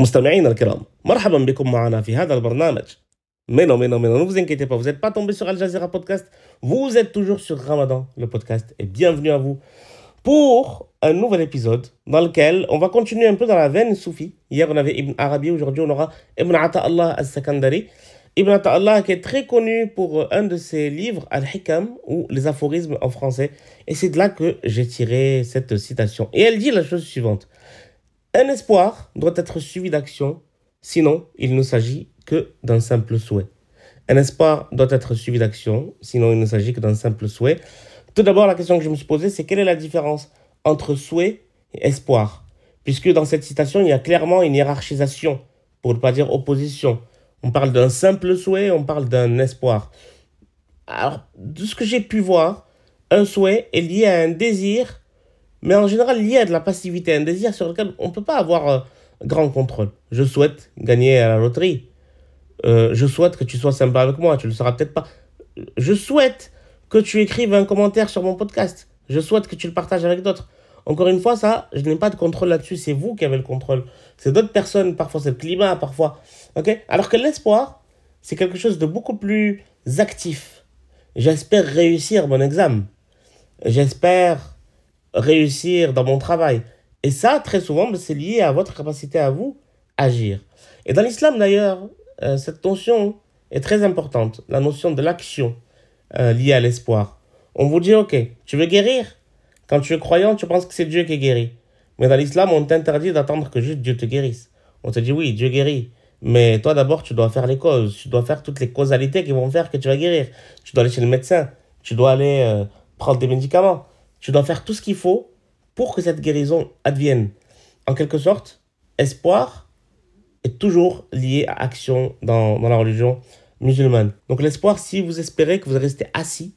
مستمعينا الكرام مرحبا بكم معنا في هذا البرنامج Mais non, mais non, mais non, ne vous inquiétez pas, vous n'êtes pas tombé sur Al Jazeera Podcast, vous êtes toujours sur Ramadan, le podcast, et bienvenue à vous pour un nouvel épisode dans lequel on va continuer un peu dans la veine soufie. Hier, on avait Ibn Arabi, aujourd'hui, on aura Ibn Ata'Allah al-Sakandari. Ibn Ata'Allah qui est très connu pour un de ses livres, Al-Hikam, ou les aphorismes en français. Et c'est de là que j'ai tiré cette citation. Et elle dit la chose suivante. Un espoir doit être suivi d'action, sinon il ne s'agit que d'un simple souhait. Un espoir doit être suivi d'action, sinon il ne s'agit que d'un simple souhait. Tout d'abord, la question que je me suis posée, c'est quelle est la différence entre souhait et espoir? Puisque dans cette citation, il y a clairement une hiérarchisation, pour ne pas dire opposition. On parle d'un simple souhait, on parle d'un espoir. Alors, de ce que j'ai pu voir, un souhait est lié à un désir mais en général lié à de la passivité, un désir sur lequel on ne peut pas avoir euh, grand contrôle. Je souhaite gagner à la loterie. Euh, je souhaite que tu sois sympa avec moi, tu ne le seras peut-être pas. Je souhaite que tu écrives un commentaire sur mon podcast. Je souhaite que tu le partages avec d'autres. Encore une fois, ça, je n'ai pas de contrôle là-dessus. C'est vous qui avez le contrôle. C'est d'autres personnes, parfois c'est le climat, parfois. ok? Alors que l'espoir, c'est quelque chose de beaucoup plus actif. J'espère réussir mon examen. J'espère réussir dans mon travail. Et ça, très souvent, c'est lié à votre capacité à vous agir. Et dans l'islam, d'ailleurs, euh, cette notion est très importante, la notion de l'action euh, liée à l'espoir. On vous dit, ok, tu veux guérir? Quand tu es croyant, tu penses que c'est Dieu qui guérit. Mais dans l'islam, on t'interdit d'attendre que juste Dieu te guérisse. On te dit, oui, Dieu guérit. Mais toi, d'abord, tu dois faire les causes. Tu dois faire toutes les causalités qui vont faire que tu vas guérir. Tu dois aller chez le médecin. Tu dois aller euh, prendre des médicaments. Tu dois faire tout ce qu'il faut pour que cette guérison advienne. En quelque sorte, espoir est toujours lié à action dans, dans la religion musulmane. Donc l'espoir, si vous espérez que vous restez assis,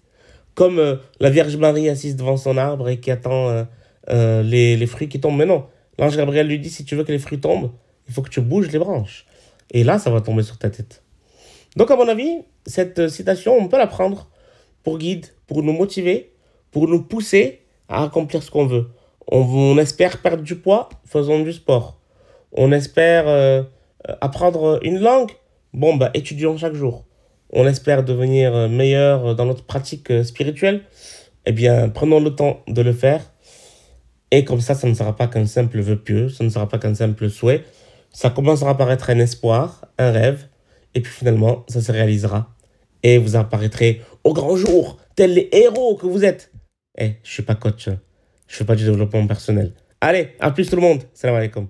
comme euh, la Vierge Marie assise devant son arbre et qui attend euh, euh, les, les, fruits qui tombent. Mais non, l'ange Gabriel lui dit, si tu veux que les fruits tombent, il faut que tu bouges les branches. Et là, ça va tomber sur ta tête. Donc à mon avis, cette citation, on peut la prendre pour guide, pour nous motiver pour nous pousser à accomplir ce qu'on veut. On, espère perdre du poids, faisons du sport. On espère euh, apprendre une langue, bon, bah, étudions chaque jour. On espère devenir meilleur dans notre pratique spirituelle, eh bien, prenons le temps de le faire. Et comme ça, ça ne sera pas qu'un simple vœu pieux, ça ne sera pas qu'un simple souhait. Ça commencera par être un espoir, un rêve, et puis finalement, ça se réalisera. Et vous apparaîtrez au grand jour, tels les héros que vous êtes. Eh, je suis pas coach. Je fais pas du développement personnel. Allez, à plus tout le monde. Salam alaikum.